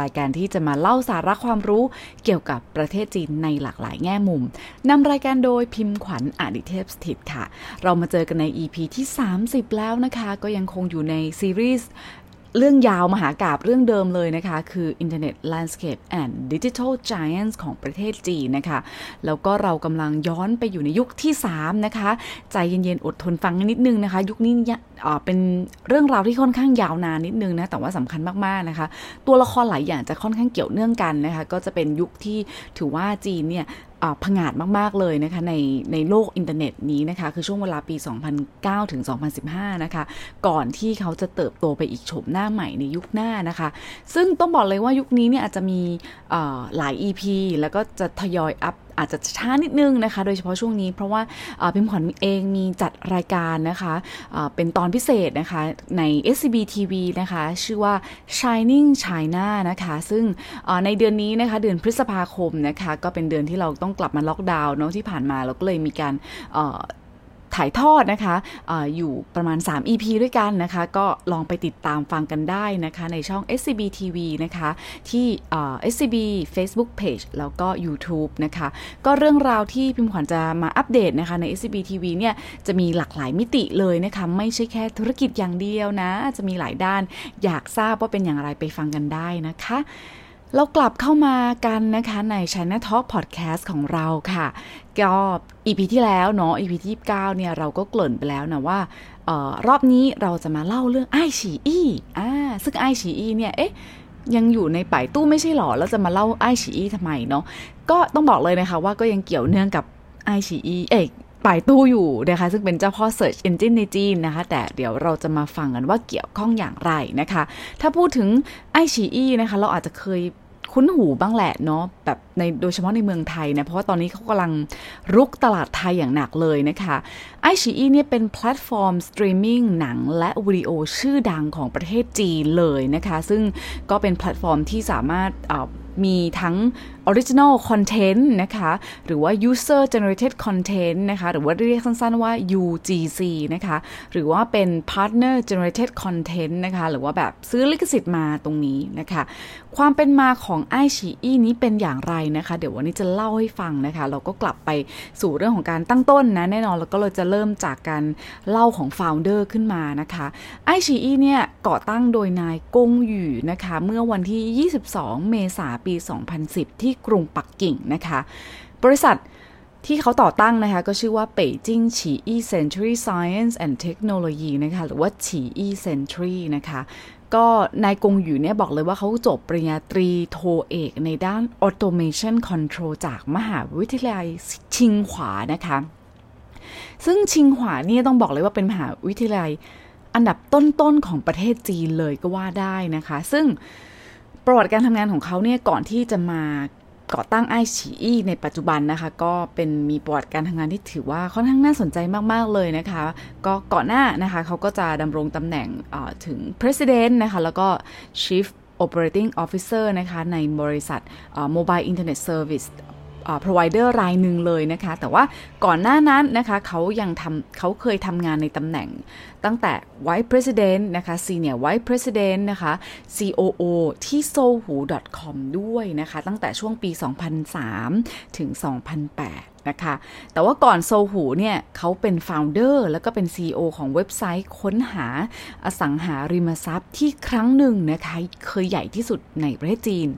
รายการที่จะมาเล่าสาระความรู้เกี่ยวกับประเทศจีนในหลากหลายแง่มุมนำรายการโดยพิมพ์ขวัญอดิเทพสถิตค่ะ เรามาเจอกันใน EP ที่ 30 แล้วนะคะ ก็ยังคงอยู่ในซีรีส์ เรื่องยาวมหากาบเรื่องเดิมเลยนะคะ คือ Internet Landscape and Digital Giants ของประเทศจีนนะคะ แล้วก็เรากำลังย้อนไปอยู่ในยุคที่ 3 นะคะ ใจเย็นๆ อดทนฟังนิดนึงนะคะ ยุคนี้เป็นเรื่องราวที่ค่อนข้างยาวนานนิดนึงนะ แต่ว่าสำคัญมากๆนะคะ ตัวละครหลายอย่างจะค่อนข้างเกี่ยวเนื่องกันนะคะ ก็จะเป็นยุคที่ถือว่าจีนเนี่ย ผงาดมาก ๆ เลยนะคะในในโลกอินเทอร์เน็ตนี้นะคะ คือช่วงเวลาปี 2009 ถึง 2015 นะคะ ก่อนที่เขาจะเติบโตไปอีกโฉมหน้าใหม่ในยุคหน้านะคะ ซึ่งต้องบอกเลยว่ายุคนี้เนี่ยอาจจะมีหลาย EP แล้วก็จะทยอยอัพ อาจจะช้านิดนึงนะคะ โดยเฉพาะช่วงนี้เพราะว่าพิมพ์ขวัญเองมีจัดรายการนะคะเป็นตอนพิเศษนะคะใน SCB TV นะคะ ชื่อว่า Shining China นะคะ ซึ่งในเดือนนี้นะคะเดือนพฤษภาคมนะคะ ก็เป็นเดือนที่เราต้องกลับมาล็อกดาวน์เนาะที่ผ่านมาเราก็เลยมีการ ถ่ายทอดนะคะออยู่ประมาณ 3 EP ด้วยกันนะคะ ก็ลองไปติดตามฟังกันได้นะคะ ในช่อง SCB TV นะคะ ที่ SCB Facebook Page แล้วก็ YouTube นะคะ ก็เรื่องราวที่พิมพ์ขวัญจะมาอัปเดตนะคะ ใน SCB TV เนี่ย จะมีหลากหลายมิติเลยนะคะ ไม่ใช่แค่ธุรกิจอย่างเดียวนะ จะมีหลายด้าน อยากทราบว่าเป็นอย่างไรไปฟังกันได้นะคะ เรากลับเข้ามากันนะคะใน China Talk Podcast ของเราค่ะ ก็ EP ที่แล้วเนาะ EP ที่9เนี่ยเราก็เกริ่นไปแล้วนะว่าออรอบนี้เราจะมาเล่าเรื่องไอฉีอี้อ่าซึ่งไอฉีอี้เนี่ย เอ๊ะ ยังอยู่ในป่ายตู้ไม่ใช่หรอ แล้วจะมาเล่าไอฉีอี้ทำไมเนาะก็ต้องบอกเลยนะคะว่าก็ยังเกี่ยวเนื่องกับ iQIYI เอ๊ะ Baidu อยู่นะคะ ซึ่งเป็นเจ้าพ่อ Search Engine ในจีนนะคะ แต่เดี๋ยวเราจะมาฟังกันว่าเกี่ยวข้องอย่างไรนะคะ ถ้าพูดถึงไอฉีอี้นะคะ เราอาจจะเคย คุ้นหูบ้างแหละเนาะแบบในโดยเฉพาะในเมืองไทยนะ เพราะว่าตอนนี้เขากำลังรุกตลาดไทยอย่างหนักเลยนะคะไอชีอีเนี่ยเป็นแพลตฟอร์มสตรีมมิ่งหนังและวิดีโอชื่อดังของประเทศจีนเลยนะคะ ซึ่งก็เป็นแพลตฟอร์มที่สามารถมีทั้ง Original Content นะคะ หรือว่า User Generated Content นะคะ หรือว่าเรียกสั้นๆว่า UGC นะคะ หรือว่าเป็น Partner Generated Content นะคะ หรือว่าแบบซื้อลิขสิทธิ์มาตรงนี้นะคะ ความเป็นมาของไอชีอีนี้เป็นอย่างไรนะคะ เดี๋ยววันนี้จะเล่าให้ฟังนะคะ เราก็กลับไปสู่เรื่องของการตั้งต้นนะ แน่นอนแล้วก็เราจะเริ่มจากการเล่าของ Founder ขึ้นมานะคะไอชีอีเนี่ยก่อตั้งโดยนายกงหยู่นะคะ เมื่อวันที่ 22 เมษายนปี 2010 ที่กรุงปักกิ่งนะคะ บริษัทที่เขาต่อตั้งนะคะ ก็ชื่อว่าเป่ยจิ้งฉีอี Century Science and Technology นะคะ หรือว่าฉีอี Century นะคะ ก็นายกงอยู่เนี่ยบอกเลยว่าเขาจบปริญญาตรีโทเอกในด้าน Automation Control จากมหาวิทยาลัยชิงขวานะคะ ซึ่งชิงหวาเนี่ยต้องบอกเลยว่าเป็นมหาวิทยาลัยอันดับต้นๆของประเทศจีนเลยก็ว่าได้นะคะ ซึ่งประวัติการทำงานของเขาเนี่ยก่อนที่จะมา ก่อตั้งไอฉีอีในปัจจุบันนะคะ ก็เป็นมีประวัติการทำงานที่ถือว่าค่อนข้างน่าสนใจมาก ๆ เลยนะคะ ก็ก่อนหน้านะคะเขาก็จะดำรงตำแหน่งถึง President นะคะ แล้วก็ Chief Operating Officer นะคะ ในบริษัท Mobile Internet Service provider รายหนึ่งเลยนะคะ แต่ว่าก่อนหน้านั้นนะคะเขายังทำเขาเคยทำงานในตำแหน่ง ตั้งแต่ Vice President นะคะ Senior Vice President นะคะ COO ที่ sohu.com ด้วยนะคะ ตั้งแต่ช่วงปี 2003 ถึง 2008 นะคะ แต่ว่าก่อนโซหูเนี่ยเขาเป็น founder แล้วก็เป็น CEO ของเว็บไซต์ค้นหาอสังหาริมทรัพย์ที่ครั้งหนึ่งนะคะเคยใหญ่ที่สุดในประเทศจีน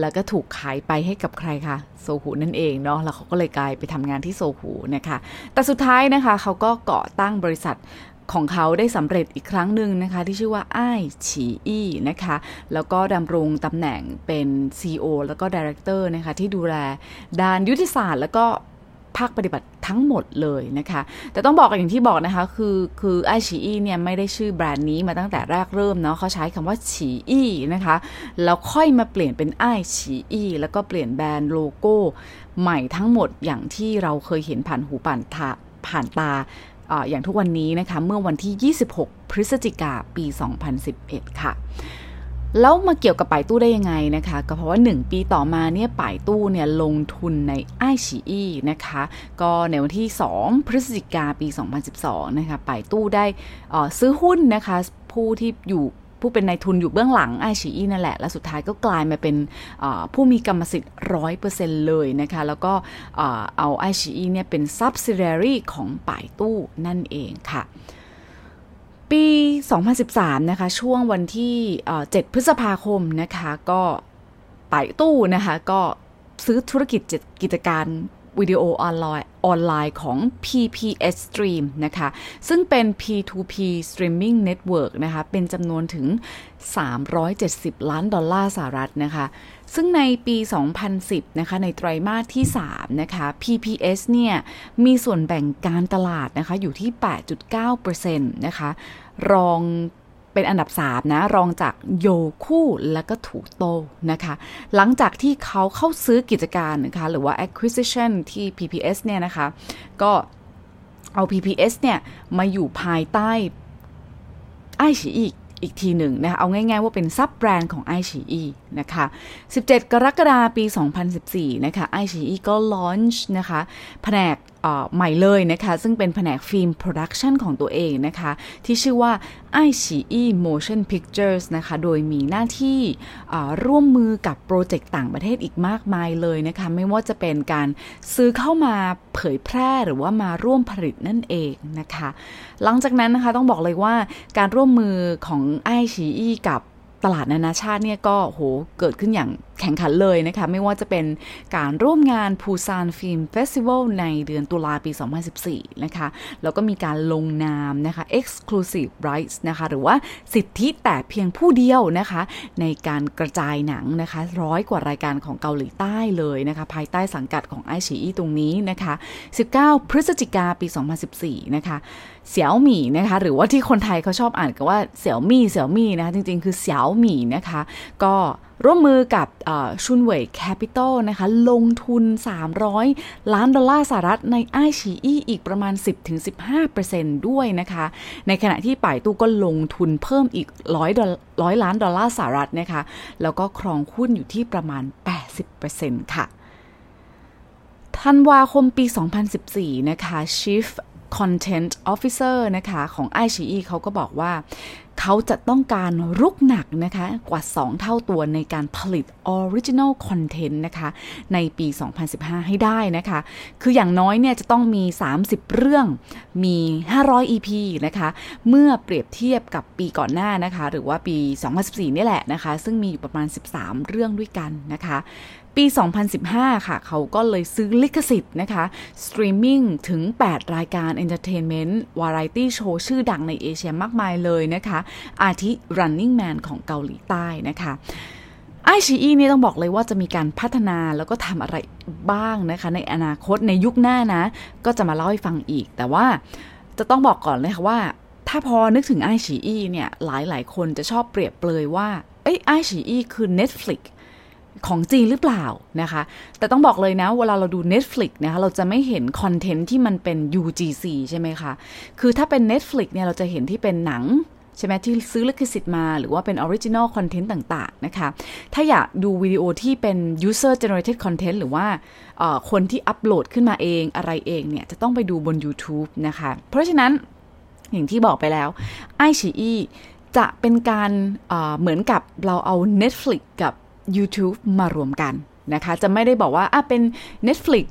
แล้วก็ถูกขายไปให้กับใครคะโซหูนั่นเองเนาะแล้วเขาก็เลยกลายไปทำงานที่โซหูนะคะ แต่สุดท้ายนะคะเขาก็ก่อตั้งบริษัทของเขาได้สำเร็จอีกครั้งหนึ่งนะคะ ที่ชื่อว่าไอ้ฉีอี้นะคะ แล้วก็ดำรงตำแหน่งเป็น CEO แล้วก็ Director นะคะ ที่ดูแลด้านยุทธศาสตร์แล้วก็ ภาคปฏิบัติทั้งหมดเลยนะคะ แต่ต้องบอกอย่างที่บอกนะคะ คือคือไอฉีอี้เนี่ยไม่ได้ชื่อแบรนด์นี้มาตั้งแต่แรกเริ่มเนาะเขาใช้คำว่าฉีอี้นะคะ แล้วค่อยมาเปลี่ยนเป็นไอฉีอี้แล้วก็เปลี่ยนแบรนด์โลโก้ใหม่ทั้งหมดอย่างที่เราเคยเห็นผ่านหูผ่านตาผ่านตาอย่างทุกวันนี้นะคะ เมื่อวันที่ 26 พฤศจิกาปี 2011 ค่ะ แล้วมาเกี่ยวกับป่ายตู้ได้ยังไงนะคะก็เพราะว่า 1 ปีต่อมาเนี่ยป่ายตู้เนี่ยลงทุนในไอชีอีนะคะก็ในวันที่ 2 พฤศจิกาปี 2012นะคะป่ายตู้ได้ซื้อหุ้นนะคะผู้ที่อยู่ผู้เป็นนายทุนอยู่เบื้องหลังไอชีอีนั่นแหละ และสุดท้ายก็กลายมาเป็นผู้มีกรรมสิทธิ์ร้อยเปอร์เซ็นต์เลยนะคะ แล้วก็เอาไอชีอีเนี่ยเป็น subsidiary ของป่ายตู้นั่นเองค่ะ ปี 2013 นะคะ ช่วงวันที่ 7 พฤษภาคมนะคะ ก็ไป่ตู้นะคะ ก็ซื้อธุรกิจกิจการ วิดีโอออนไลน์ออนไลน์ของ PPS Stream นะคะ ซึ่งเป็น P2P Streaming Network นะคะ เป็นจำนวนถึง 370 ล้านดอลลาร์สหรัฐนะคะ ซึ่งในปี 2010 นะคะ ในไตรมาสที่ 3 นะคะ PPS เนี่ย มีส่วนแบ่งการตลาดนะคะ อยู่ที่ 8.9%นะคะ รอง เป็นอันดับ 3 นะ รองจากโยคู่และก็ถูโตนะคะ หลังจากที่เขาเข้าซื้อกิจการนะคะหรือว่า acquisition ที่ PPS เนี่ยนะคะ ก็เอา PPS เนี่ยมาอยู่ภายใต้ iQIYI อีกทีหนึ่งนะคะเอาง่ายๆว่าเป็นซับแบรนด์ของ i อ e นะคะ 17 กรกฎาคมปี 2014 นะคะ i อ e ก็ลอนช์นะคะแผนกใหม่เลยนะคะ ซึ่งเป็นแผนก film production ของตัวเองนะคะ ที่ชื่อว่า iQIYI Motion Pictures นะคะ โดยมีหน้าที่ร่วมมือกับโปรเจกต์ต่างประเทศอีกมากมายเลยนะคะ ไม่ว่าจะเป็นการซื้อเข้ามาเผยแพร่หรือว่ามาร่วมผลิตนั่นเองนะคะ หลังจากนั้นนะคะต้องบอกเลยว่าการร่วมมือของไอชีอีกับ ตลาดนานาชาติเนี่ยก็โหเกิดขึ้นอย่างแข่งขันเลยนะคะ ไม่ว่าจะเป็นการร่วมงานพูซานฟิล์มเฟสติวัลในเดือนตุลาปี 2014 นะคะ แล้วก็มีการลงนามนะคะ Exclusive Rights นะคะ หรือว่าสิทธิแต่เพียงผู้เดียวนะคะ ในการกระจายหนังนะคะร้อยกว่ารายการของเกาหลีใต้เลยนะคะ ภายใต้สังกัดของไอชีอีตรงนี้นะคะ 19 พฤศจิกาปี 2014 นะคะ เสี่ยวหมี่นะคะ หรือว่าที่คนไทยเขาชอบอ่านกันว่าเสี่ยวมี่เสี่ยวมี่นะคะจริงๆ คือเสี่ยวหมี่นะคะ ก็ร่วมมือกับ Shunwei Capital นะคะ ลงทุน 300 ล้านดอลลาร์สหรัฐในไอชีอีอีกประมาณ 10-15%ด้วยนะคะ ในขณะที่ Baidu ก็ลงทุนเพิ่มอีก 100ดอลร้อยล้านดอลลาร์สหรัฐนะคะ แล้วก็ครองหุ้นอยู่ที่ประมาณ 80%ค่ะธันวาคมปี 2014 นะคะ Chief Content Officer นะคะของ i อ e เขาก็บอกว่า เขาจะต้องการรุกหนักนะคะกว่า 2 เท่าตัวในการผลิต Original Content นะคะในปี 2015 ให้ได้นะคะ คืออย่างน้อยเนี่ยจะต้องมี 30 เรื่องมี 500 EP นะคะ เมื่อเปรียบเทียบกับปีก่อนหน้านะคะ หรือว่าปี 2014 นี่แหละนะคะ ซึ่งมีอยู่ประมาณ 13 เรื่องด้วยกันนะคะ ปี 2015 ค่ะ เขาก็เลยซื้อลิขสิทธิ์นะคะสตรีมมิ่งถึง 8 รายการ entertainment วาไรตี้โชว์ชื่อดังในเอเชียมากมายเลยนะคะ อาทิ Running Man ของเกาหลีใต้นะคะไอชีอีนี่ต้องบอกเลยว่าจะมีการพัฒนาแล้วก็ทำอะไรบ้างนะคะ ในอนาคตในยุคหน้านะ ก็จะมาเล่าให้ฟังอีก แต่ว่าจะต้องบอกก่อนเลยค่ะว่า ถ้าพอนึกถึงไอชีอีเนี่ยหลายหลายคนจะชอบเปรียบเปรยว่าเอ้ไอชีอีคือ Netflix ของจีนหรือเปล่านะคะ แต่ต้องบอกเลยนะ เวลาเราดู Netflix นะคะเราจะไม่เห็น content ที่มันเป็น UGC ใช่ไหมคะ คือถ้าเป็น Netflix เนี่ยเราจะเห็นที่เป็นหนังใช่ไหมที่ซื้อลิขสิทธิ์มาหรือว่าเป็น original content ต่าง ๆ นะคะ ถ้าอยากดูวิดีโอที่เป็น user generated content หรือว่าคนที่อัปโหลดขึ้นมาเองอะไรเองเนี่ย จะต้องไปดูบน YouTube นะคะ เพราะฉะนั้นอย่างที่บอกไปแล้วไอชีจะเป็นการเหมือนกับเราเอา Netflix กับ YouTube มารวมกันนะคะ จะไม่ได้บอกว่าอะเป็น Netflix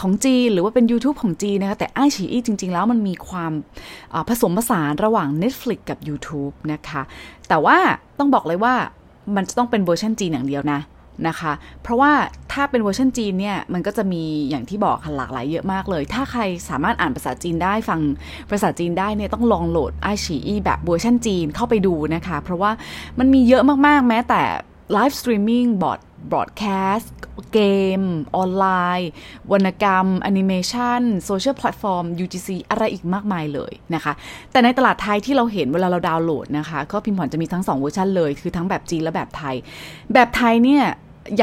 ของจีหรือว่าเป็น YouTube ของจีนะคะ แต่ไอชีอีจริง ๆ แล้วมันมีความผสมผสานระหว่าง Netflix กับ YouTube นะคะ แต่ว่าต้องบอกเลยว่ามันจะต้องเป็นเวอร์ชันจีนอย่างเดียวนะนะคะ เพราะว่าถ้าเป็นเวอร์ชันจีนเนี่ย มันก็จะมีอย่างที่บอกหลากหลายเยอะมากเลย ถ้าใครสามารถอ่านภาษาจีนได้ฟังภาษาจีนได้เนี่ยต้องลองโหลดไอชีอีแบบเวอร์ชันจีนเข้าไปดูนะคะ เพราะว่ามันมีเยอะมากๆแม้แต่ live streaming broad broadcast เกม ออนไลน์ วรรณกรรมแอนิเมชัน social platform UGC อะไรอีกมากมายเลยนะคะ แต่ในตลาดไทยที่เราเห็นเวลาเราดาวน์โหลดนะคะ ก็พิมพ์ผ่อนจะมีทั้ง 2 เวอร์ชันเลย คือทั้งแบบจีนและแบบไทย แบบไทยเนี่ย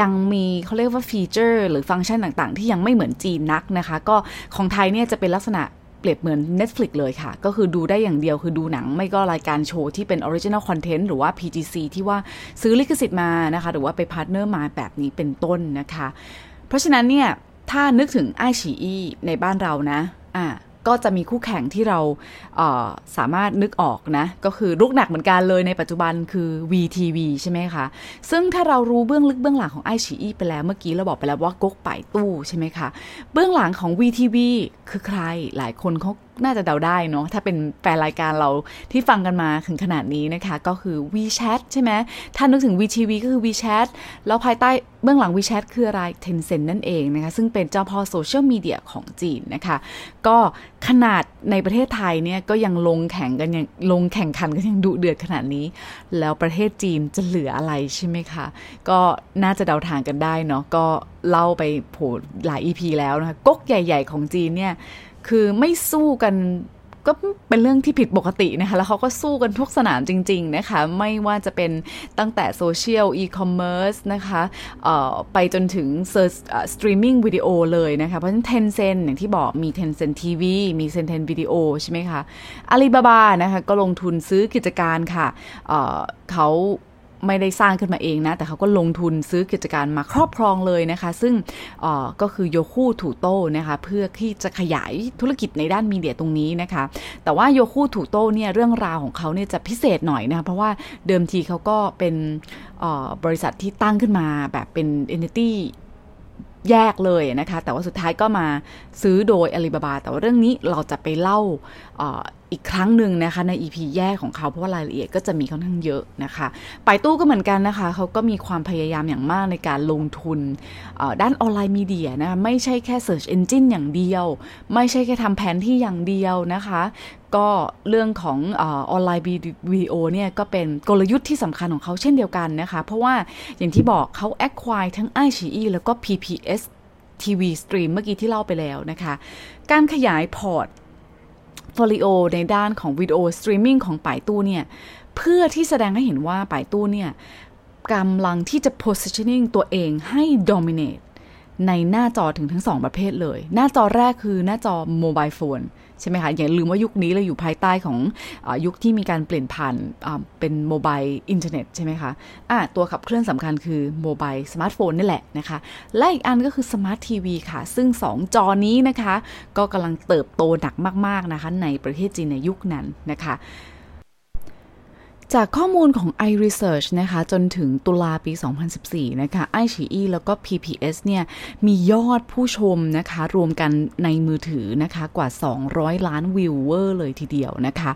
ยังมีเขาเรียกว่า feature หรือฟังก์ชันต่างๆ ที่ยังไม่เหมือนจีนนักนะคะ ก็ของไทยเนี่ยจะเป็นลักษณะ เปรียบเหมือน Netflix เลยค่ะ ก็คือดูได้อย่างเดียวคือดูหนังไม่ก็รายการโชว์ที่เป็น Original Content หรือว่า PGC ที่ว่าซื้อลิขสิทธิ์มานะคะ หรือว่าไป partner มาแบบนี้เป็นต้นนะคะ เพราะฉะนั้นเนี่ย ถ้านึกถึงไอฉีอีในบ้านเรานะ อ่า ก็จะมีคู่แข่งที่เราเสามารถนึกออกนะ ก็คือลุกหนักเหมือนกันเลยในปัจจุบันคือ VTV ใช่ไหมคะ ซึ่งถ้าเรารู้เบื้องลึกเบื้องหลังของไอชีอีไปแล้วเมื่อกี้เราบอกไปแล้วว่าก๊กป่ายตู้ใช่ไหมคะ เบื้องหลังของ VTV คือใครหลายคนเขา น่าจะเดาได้เนาะถ้าเป็นแฟนรายการเราที่ฟังกันมาถึงขนาดนี้นะคะ ก็คือ WeChat ใช่ไหมถ้านึกถึง VTV ก็คือ WeChat แล้วภายใต้เบื้องหลัง WeChat คืออะไร Tencent นั่นเองนะคะ ซึ่งเป็นเจ้าพ่อโซเชียลมีเดียของจีนนะคะ ก็ขนาดในประเทศไทยเนี่ยก็ยังลงแข่งกันยังลงแข่งขันกันยังดุเดือดขนาดนี้ แล้วประเทศจีนจะเหลืออะไรใช่ไหมคะ ก็น่าจะเดาทางกันได้เนาะก็เล่าไปโผหลาย EP แล้วนะคะก๊กใหญ่ ๆ ของจีนเนี่ย คือไม่สู้กันก็เป็นเรื่องที่ผิดปกตินะคะ แล้วเขาก็สู้กันทุกสนามจริง ๆ นะคะ ไม่ว่าจะเป็นตั้งแต่โซเชียลอีคอมเมิร์ซนะคะไปจนถึง search streaming video เลยนะคะ เพราะฉะนั้น Tencent อย่างที่บอกมี Tencent TV มี Tencent Video ใช่ไหมคะอาลีบาบานะคะ ก็ลงทุนซื้อกิจการค่ะ เขา ไม่ได้สร้างขึ้นมาเองนะ แต่เขาก็ลงทุนซื้อกิจการมาครอบครองเลยนะคะ ซึ่งก็คือ Youku Tudou นะคะ เพื่อที่จะขยายธุรกิจในด้าน media ตรงนี้นะคะ แต่ว่าโยคูถูโต้เนี่ยเรื่องราวของเขาเนี่ยจะพิเศษหน่อยนะคะ เพราะว่าเดิมทีเขาก็เป็นบริษัทที่ตั้งขึ้นมาแบบเป็น entity แยกเลยนะคะ แต่ว่าสุดท้ายก็มาซื้อโดยอาลีบาบา แต่ว่าเรื่องนี้เราจะไปเล่า อีกครั้งหนึ่งนะคะใน EP แยกของเขาเพราะว่ารายละเอียดก็จะมีค่อนข้างเยอะนะคะไปตู้ก็เหมือนกันนะคะ เขาก็มีความพยายามอย่างมากในการลงทุนด้านออนไลน์มีเดียนะไม่ใช่แค่ Search Engine อย่างเดียว ไม่ใช่แค่ทำแผนที่อย่างเดียวนะคะ ก็เรื่องของ online video เนี่ยก็เป็นกลยุทธ์ที่สำคัญของเขาเช่นเดียวกันนะคะ เพราะว่าอย่างที่บอกเขา acquire ทั้ง i อ e แล้วก็ PPS TV Stream เมื่อกี้ที่เล่าไปแล้วนะคะ การขยาย portfolio ในด้านของ video streaming ของ Baidu เนี่ย เพื่อที่แสดงให้เห็นว่า Baidu เนี่ยกำลังที่จะ positioning ตัวเองให้ dominate ในหน้าจอถึงทั้งสองประเภทเลย หน้าจอแรกคือหน้าจอ mobile phone ใช่ไหมคะอย่าลืมว่ายุคนี้เราอยู่ภายใต้ของอยุคที่มีการเปลี่ยนผ่านเป็น mobile internet ใช่ไหมคะะตัวขับเคลื่อนสำคัญคือ mobile สมาร์ทโฟนนี่แหละนะคะ และอีกอันก็คือสมาร์ททีวีค่ะ ซึ่ง 2 จอนี้นะคะ ก็กำลังเติบโตหนักมาก ๆนะคะ ในประเทศจีนในยุคนั้นนะคะ จากข้อมูลของ iResearch นะคะ จนถึงตุลาปี 2014 นะคะ iQIYI แล้วก็ PPS เนี่ย มียอดผู้ชมนะคะ รวมกันในมือถือนะคะกว่า 200 ล้าน viewer เลยทีเดียวนะคะ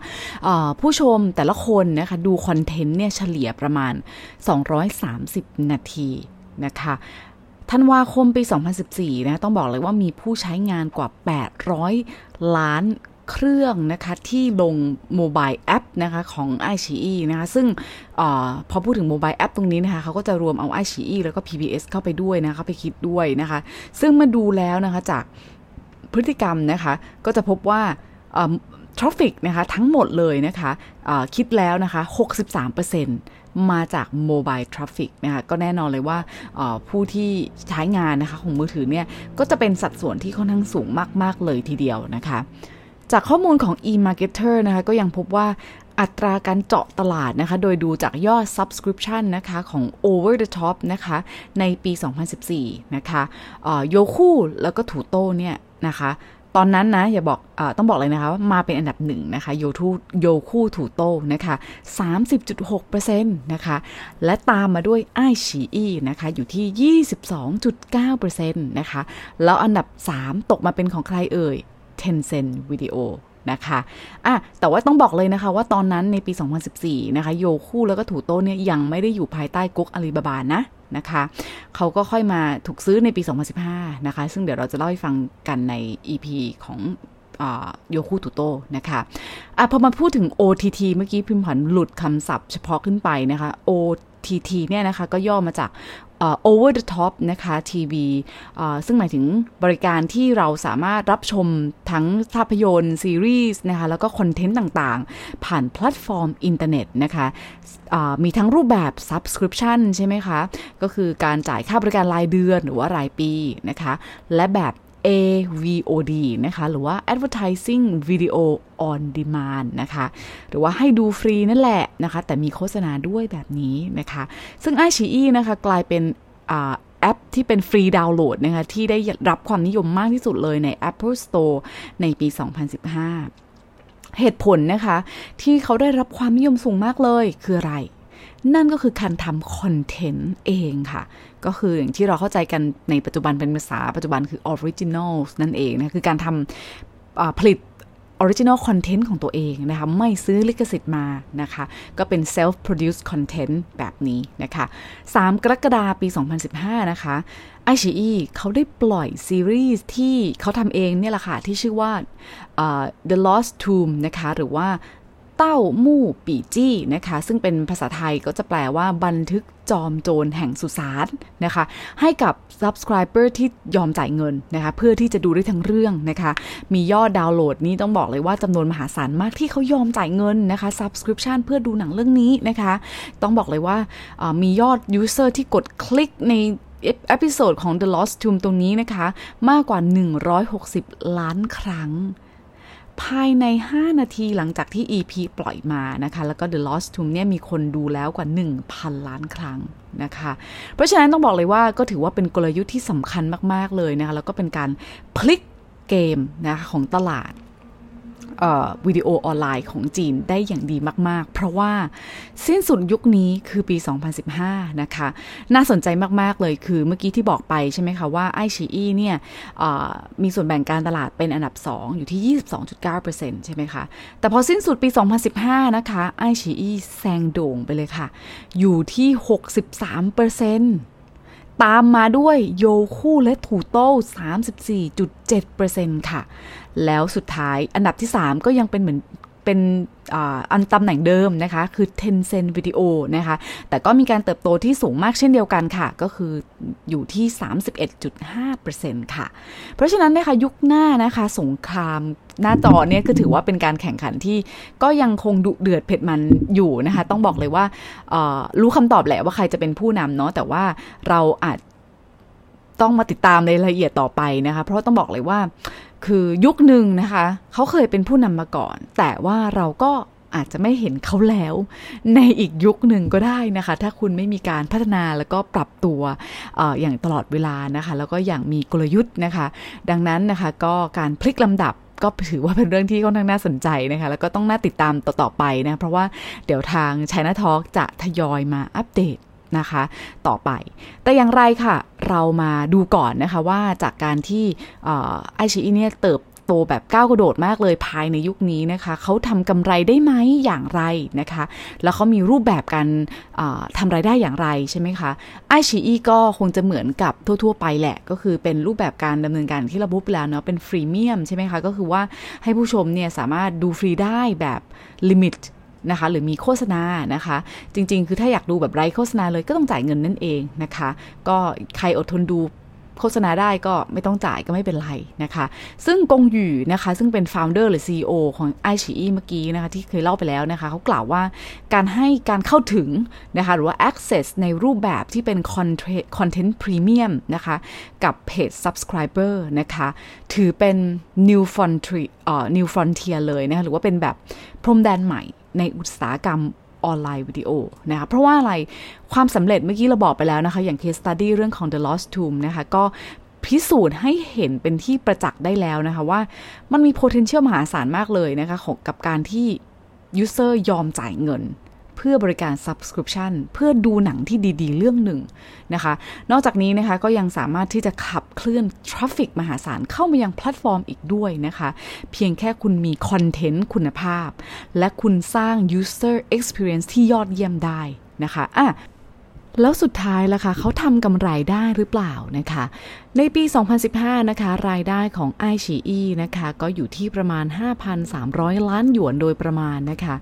ผู้ชมแต่ละคนนะคะ ดู content เนี่ยเฉลี่ยประมาณ 230 นาทีนะคะธันวาคมปี 2014 นะ ต้องบอกเลยว่ามีผู้ใช้งานกว่า 800 ล้าน เครื่องนะคะที่ลง mobile app นะคะของ i อ e นะคะซึ่งอพอพูดถึง mobile app ตรงนี้นะคะเขาก็จะรวมเอา i อ e แล้วก็ PPS เข้าไปด้วยนะคะไปคิดด้วยนะคะ ซึ่งมาดูแล้วนะคะจากพฤติกรรมนะคะก็จะพบว่า traffic นะคะทั้งหมดเลยนะคะคิดแล้วนะคะ 63%มาจาก mobile traffic นะคะก็แน่นอนเลยว่าผู้ที่ใช้งานนะคะของมือถือเนี่ย ก็จะเป็นสัดส่วนที่ค่อนข้างสูงมาก ๆ เลยทีเดียวนะคะ จากข้อมูลของ e-marketer นะคะ ก็ยังพบว่าอัตราการเจาะตลาดนะคะ โดยดูจากยอด subscription นะคะของ over the top นะคะ ในปี 2014 นะคะโยคูแล้วก็ถูโต้เนี่ยนะคะตอนนั้นนะอย่าบอกอต้องบอกเลยนะคะว่ามาเป็นอันดับหนึ่งนะคะโยทูโยคู่ถูโต้นะคะ30.6%นะคะและตามมาด้วยไอฉีอีนะคะอยู่ที่ 22.9%นะคะแล้วอันดับ 3 ตกมาเป็นของใครเอ่ย Tencent Video นะคะอะแต่ว่าต้องบอกเลยนะคะว่าตอนนั้นในปี 2014 นะคะ โยคู่แล้วก็ถูโต้เนี่ยยังไม่ได้อยู่ภายใต้ก๊กอาลีบาบานะนะคะเขาก็ค่อยมาถูกซื้อในปี 2015 นะคะ ซึ่งเดี๋ยวเราจะเล่าให้ฟังกันใน EP ของโยคูตุโตนะคะอะพอมาพูดถึง OTT เมื่อกี้พิมพ์ผันหลุดคำศัพท์เฉพาะขึ้นไปนะคะ OTT เนี่ยนะคะก็ย่อมาจาก over the top นะคะทีวีซึ่งหมายถึงบริการที่เราสามารถรับชมทั้งภาพยนตร์ซีรีส์นะคะแล้วก็คอนเทนต์ต่างๆ ผ่านแพลตฟอร์มอินเทอร์เน็ตนะคะมีทั้งรูปแบบ subscription ใช่ไหมคะ ก็คือการจ่ายค่าบริการรายเดือนหรือว่ารายปีนะคะ และแบบ AVOD นะคะ หรือว่า Advertising Video on Demand นะคะ หรือว่าให้ดูฟรีนั่นแหละนะคะ แต่มีโฆษณาด้วยแบบนี้นะคะ ซึ่งไอชีอีนะคะกลายเป็นแอปที่เป็น free download นะคะ ที่ได้รับความนิยมมากที่สุดเลยใน Apple Store ในปี 2015 เหตุผลนะคะ ที่เขาได้รับความนิยมสูงมากเลยคืออะไร นั่นก็คือการทำคอนเทนต์เองค่ะ ก็คืออย่างที่เราเข้าใจกันในปัจจุบันเป็นภาษาปัจจุบันคือ original นั่นเองนะคือการทำผลิต original content ของตัวเองนะคะ ไม่ซื้อลิขสิทธิ์มานะคะ ก็เป็น self produced content แบบนี้นะคะ 3 กรกฎาคมปี 2015 นะคะไอชีอีเขาได้ปล่อยซีรีส์ที่เขาทำเองเนี่ยแหละค่ะ ที่ชื่อว่า uh, The Lost Tomb นะคะ หรือว่า เต้ามู่ปีจี้นะคะซึ่งเป็นภาษาไทยก็จะแปลว่าบันทึกจอมโจรแห่งสุสานนะคะ ให้กับ subscriber ที่ยอมจ่ายเงินนะคะ เพื่อที่จะดูได้ทั้งเรื่องนะคะ มียอดดาวน์โหลดนี่ต้องบอกเลยว่าจำนวนมหาศาลมากที่เขายอมจ่ายเงินนะคะ subscription เพื่อดูหนังเรื่องนี้นะคะ ต้องบอกเลยว่ามียอด user ที่กดคลิกใน episode ของ The Lost Tomb ตรงนี้นะคะ มากกว่า 160 ล้านครั้ง ภายใน 5 นาทีหลังจากที่ EP ปล่อยมานะคะ แล้วก็ The Lost Tomb เนี่ยมีคนดูแล้วกว่า 1,000 ล้านครั้งนะคะ เพราะฉะนั้นต้องบอกเลยว่าก็ถือว่าเป็นกลยุทธ์ที่สำคัญมาก ๆ เลยนะคะ แล้วก็เป็นการพลิกเกมนะคะของตลาด วิดีโอออนไลน์ของจีนได้อย่างดีมาก ๆ เพราะว่าสิ้นสุดยุคนี้คือปี 2015 นะคะ น่าสนใจมาก ๆ เลยคือเมื่อกี้ที่บอกไปใช่ไหมคะว่าไอชีอีเนี่ยมีส่วนแบ่งการตลาดเป็นอันดับ 2 อยู่ที่ 22.9%ใช่ไหมคะ แต่พอสิ้นสุดปี 2015 นะคะไอชีอีแซงโด่งไปเลยค่ะ อยู่ที่ 63% ตามมาด้วยโยคู่และถูโต้34.7%ค่ะ แล้วสุดท้ายอันดับที่ 3 ก็ยังเป็นเหมือน เป็นอันตำแหน่งเดิมนะคะ คือ Tencent Video นะคะ แต่ก็มีการเติบโตที่สูงมากเช่นเดียวกันค่ะ ก็คืออยู่ที่ 31.5%ค่ะ เพราะฉะนั้นนะคะยุคหน้านะคะสงครามหน้าจอเนี่ยก็ถือว่าเป็นการแข่งขันที่ก็ยังคงดุเดือดเผ็ดมันอยู่นะคะ ต้องบอกเลยว่ารู้คำตอบแหละว่าใครจะเป็นผู้นำเนาะแต่ว่าเราอาจต้องมาติดตามในรายละเอียดต่อไปนะคะ เพราะต้องบอกเลยว่า คือยุคหนึ่งนะคะ เขาเคยเป็นผู้นำมาก่อน แต่ว่าเราก็อาจจะไม่เห็นเขาแล้ว ในอีกยุคหนึ่งก็ได้นะคะ ถ้าคุณไม่มีการพัฒนาแล้วก็ปรับตัวออย่างตลอดเวลานะคะ แล้วก็อย่างมีกลยุทธ์นะคะ ดังนั้นนะคะก็การพลิกลำดับก็ถือว่าเป็นเรื่องที่ค่อนข้างน่าสนใจนะคะ แล้วก็ต้องน่าติดตามต่อๆไปนะ เพราะว่าเดี๋ยวทาง China Talk จะทยอยมาอัปเดต นะคะ ต่อไป แต่อย่างไรค่ะ เรามาดูก่อนนะคะว่าจากการที่ไอชีอีเนี่ยเติบโตแบบก้าวกระโดดมากเลยภายในยุคนี้นะคะเขาทำกำไรได้ไหมอย่างไรนะคะ แล้วเขามีรูปแบบการทำไรายได้อย่างไรใช่ไหมคะไอชีอีก็คงจะเหมือนกับทั่ว ๆ ไปแหละ ก็คือเป็นรูปแบบการดำเนินการที่ระบุไปแล้วเนาะเป็น freemium ใช่ไหมคะ ก็คือว่าให้ผู้ชมเนี่ยสามารถดูฟรีได้แบบ limit นะคะ หรือมีโฆษณานะคะ จริง ๆ คือถ้าอยากดูแบบไร้โฆษณาเลยก็ต้องจ่ายเงินนั่นเองนะคะ ก็ใครอดทนดูโฆษณาได้ก็ไม่ต้องจ่ายก็ไม่เป็นไรนะคะ ซึ่งกงหยู่นะคะ ซึ่งเป็น founder หรือ CEO ของไอชีเมื่อกี้นะคะ ที่เคยเล่าไปแล้วนะคะ เขากล่าวว่าการให้การเข้าถึงนะคะ หรือว่า access ในรูปแบบที่เป็น content premium นะคะ กับเพจ subscriber นะคะ ถือเป็น new frontier เอ่อ new frontier เลยนะคะ หรือว่าเป็นแบบพรมแดนใหม่ ในอุตสาหกรรมออนไลน์วิดีโอนะคะเพราะว่าอะไรความสำเร็จเมื่อกี้เราบอกไปแล้วนะคะ อย่าง case study เรื่องของ The Lost Tomb นะคะก็พิสูจน์ให้เห็นเป็นที่ประจักษ์ได้แล้วนะคะว่ามันมี potential มหาศาลมากเลยนะคะของกับการที่ user ยอมจ่ายเงิน เพื่อบริการ subscription เพื่อดูหนังที่ดีๆ เรื่องหนึ่งนะคะ นอกจากนี้นะคะก็ยังสามารถที่จะขับเคลื่อน traffic มหาศาลเข้ามายังแพลตฟอร์มอีกด้วยนะคะ เพียงแค่คุณมีคอนเทนต์คุณภาพ และคุณสร้าง user experience ที่ยอดเยี่ยมได้นะคะอะ แล้วสุดท้ายล่ะคะเขาทำกำไรได้หรือเปล่านะคะ ในปี 2015 นะคะ รายได้ของ i อ e นะคะ ก็อยู่ที่ประมาณ 5,300 ล้านหยวนโดยประมาณนะคะ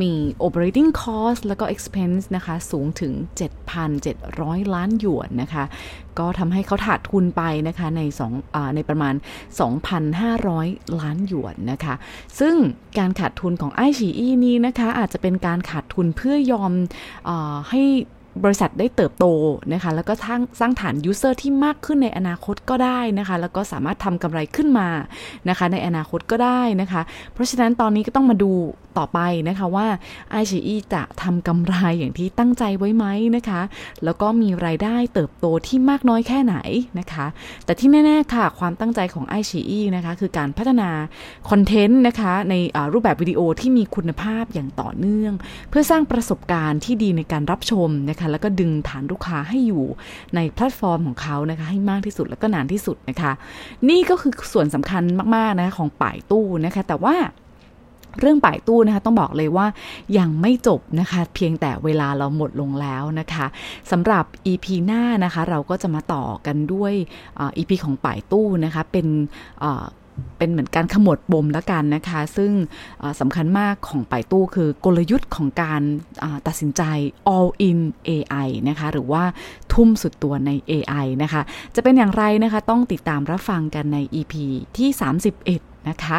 มี operating cost แล้วก็ expense นะคะ สูงถึง 7,700 ล้านหยวนนะคะ ก็ทำให้เขาขาดทุนไปนะคะใน2ในประมาณ 2,500 ล้านหยวนนะคะ ซึ่งการขาดทุนของ i อ e นี้นะคะ อาจจะเป็นการขาดทุนเพื่อยอมอให้ บริษัทได้เติบโตนะคะแล้วก็สร้างสร้างฐานยูเซอร์ที่มากขึ้นในอนาคตก็ได้นะคะแล้วก็สามารถทำกำไรขึ้นมานะคะในอนาคตก็ได้นะคะ เพราะฉะนั้นตอนนี้ก็ต้องมาดู ต่อไปนะคะว่า i อ e จะทำกำไรอย่างที่ตั้งใจไว้ไหมนะคะ แล้วก็มีรายได้เติบโตที่มากน้อยแค่ไหนนะคะ แต่ที่แน่ๆค่ะความตั้งใจของ i อ e นะคะคือการพัฒนาคอนเทนต์นะคะในรูปแบบวิดีโอที่มีคุณภาพอย่างต่อเนื่อง เพื่อสร้างประสบการณ์ที่ดีในการรับชมนะคะแล้วก็ดึงฐานลูกค้าให้อยู่ในแพลตฟอร์มของเขานะคะให้มากที่สุดแล้วก็นานที่สุดนะคะ นี่ก็คือส่วนสำคัญมากๆนะของป่ายตู้นะคะ แต่ว่า เรื่องป่ายตู้นะคะ ต้องบอกเลยว่ายังไม่จบนะคะ เพียงแต่เวลาเราหมดลงแล้วนะคะสำหรับ EP หน้านะคะ เราก็จะมาต่อกันด้วย EP ของป่ายตู้นะคะ เป็นเป็นเหมือนการขมวดบ่มแล้วกันนะคะ ซึ่งสำคัญมากของป่ายตู้คือกลยุทธ์ของการตัดสินใจ all in AI นะคะ หรือว่าทุ่มสุดตัวใน AI นะคะ จะเป็นอย่างไรนะคะ ต้องติดตามรับฟังกันใน EP ที่ 31 นะคะ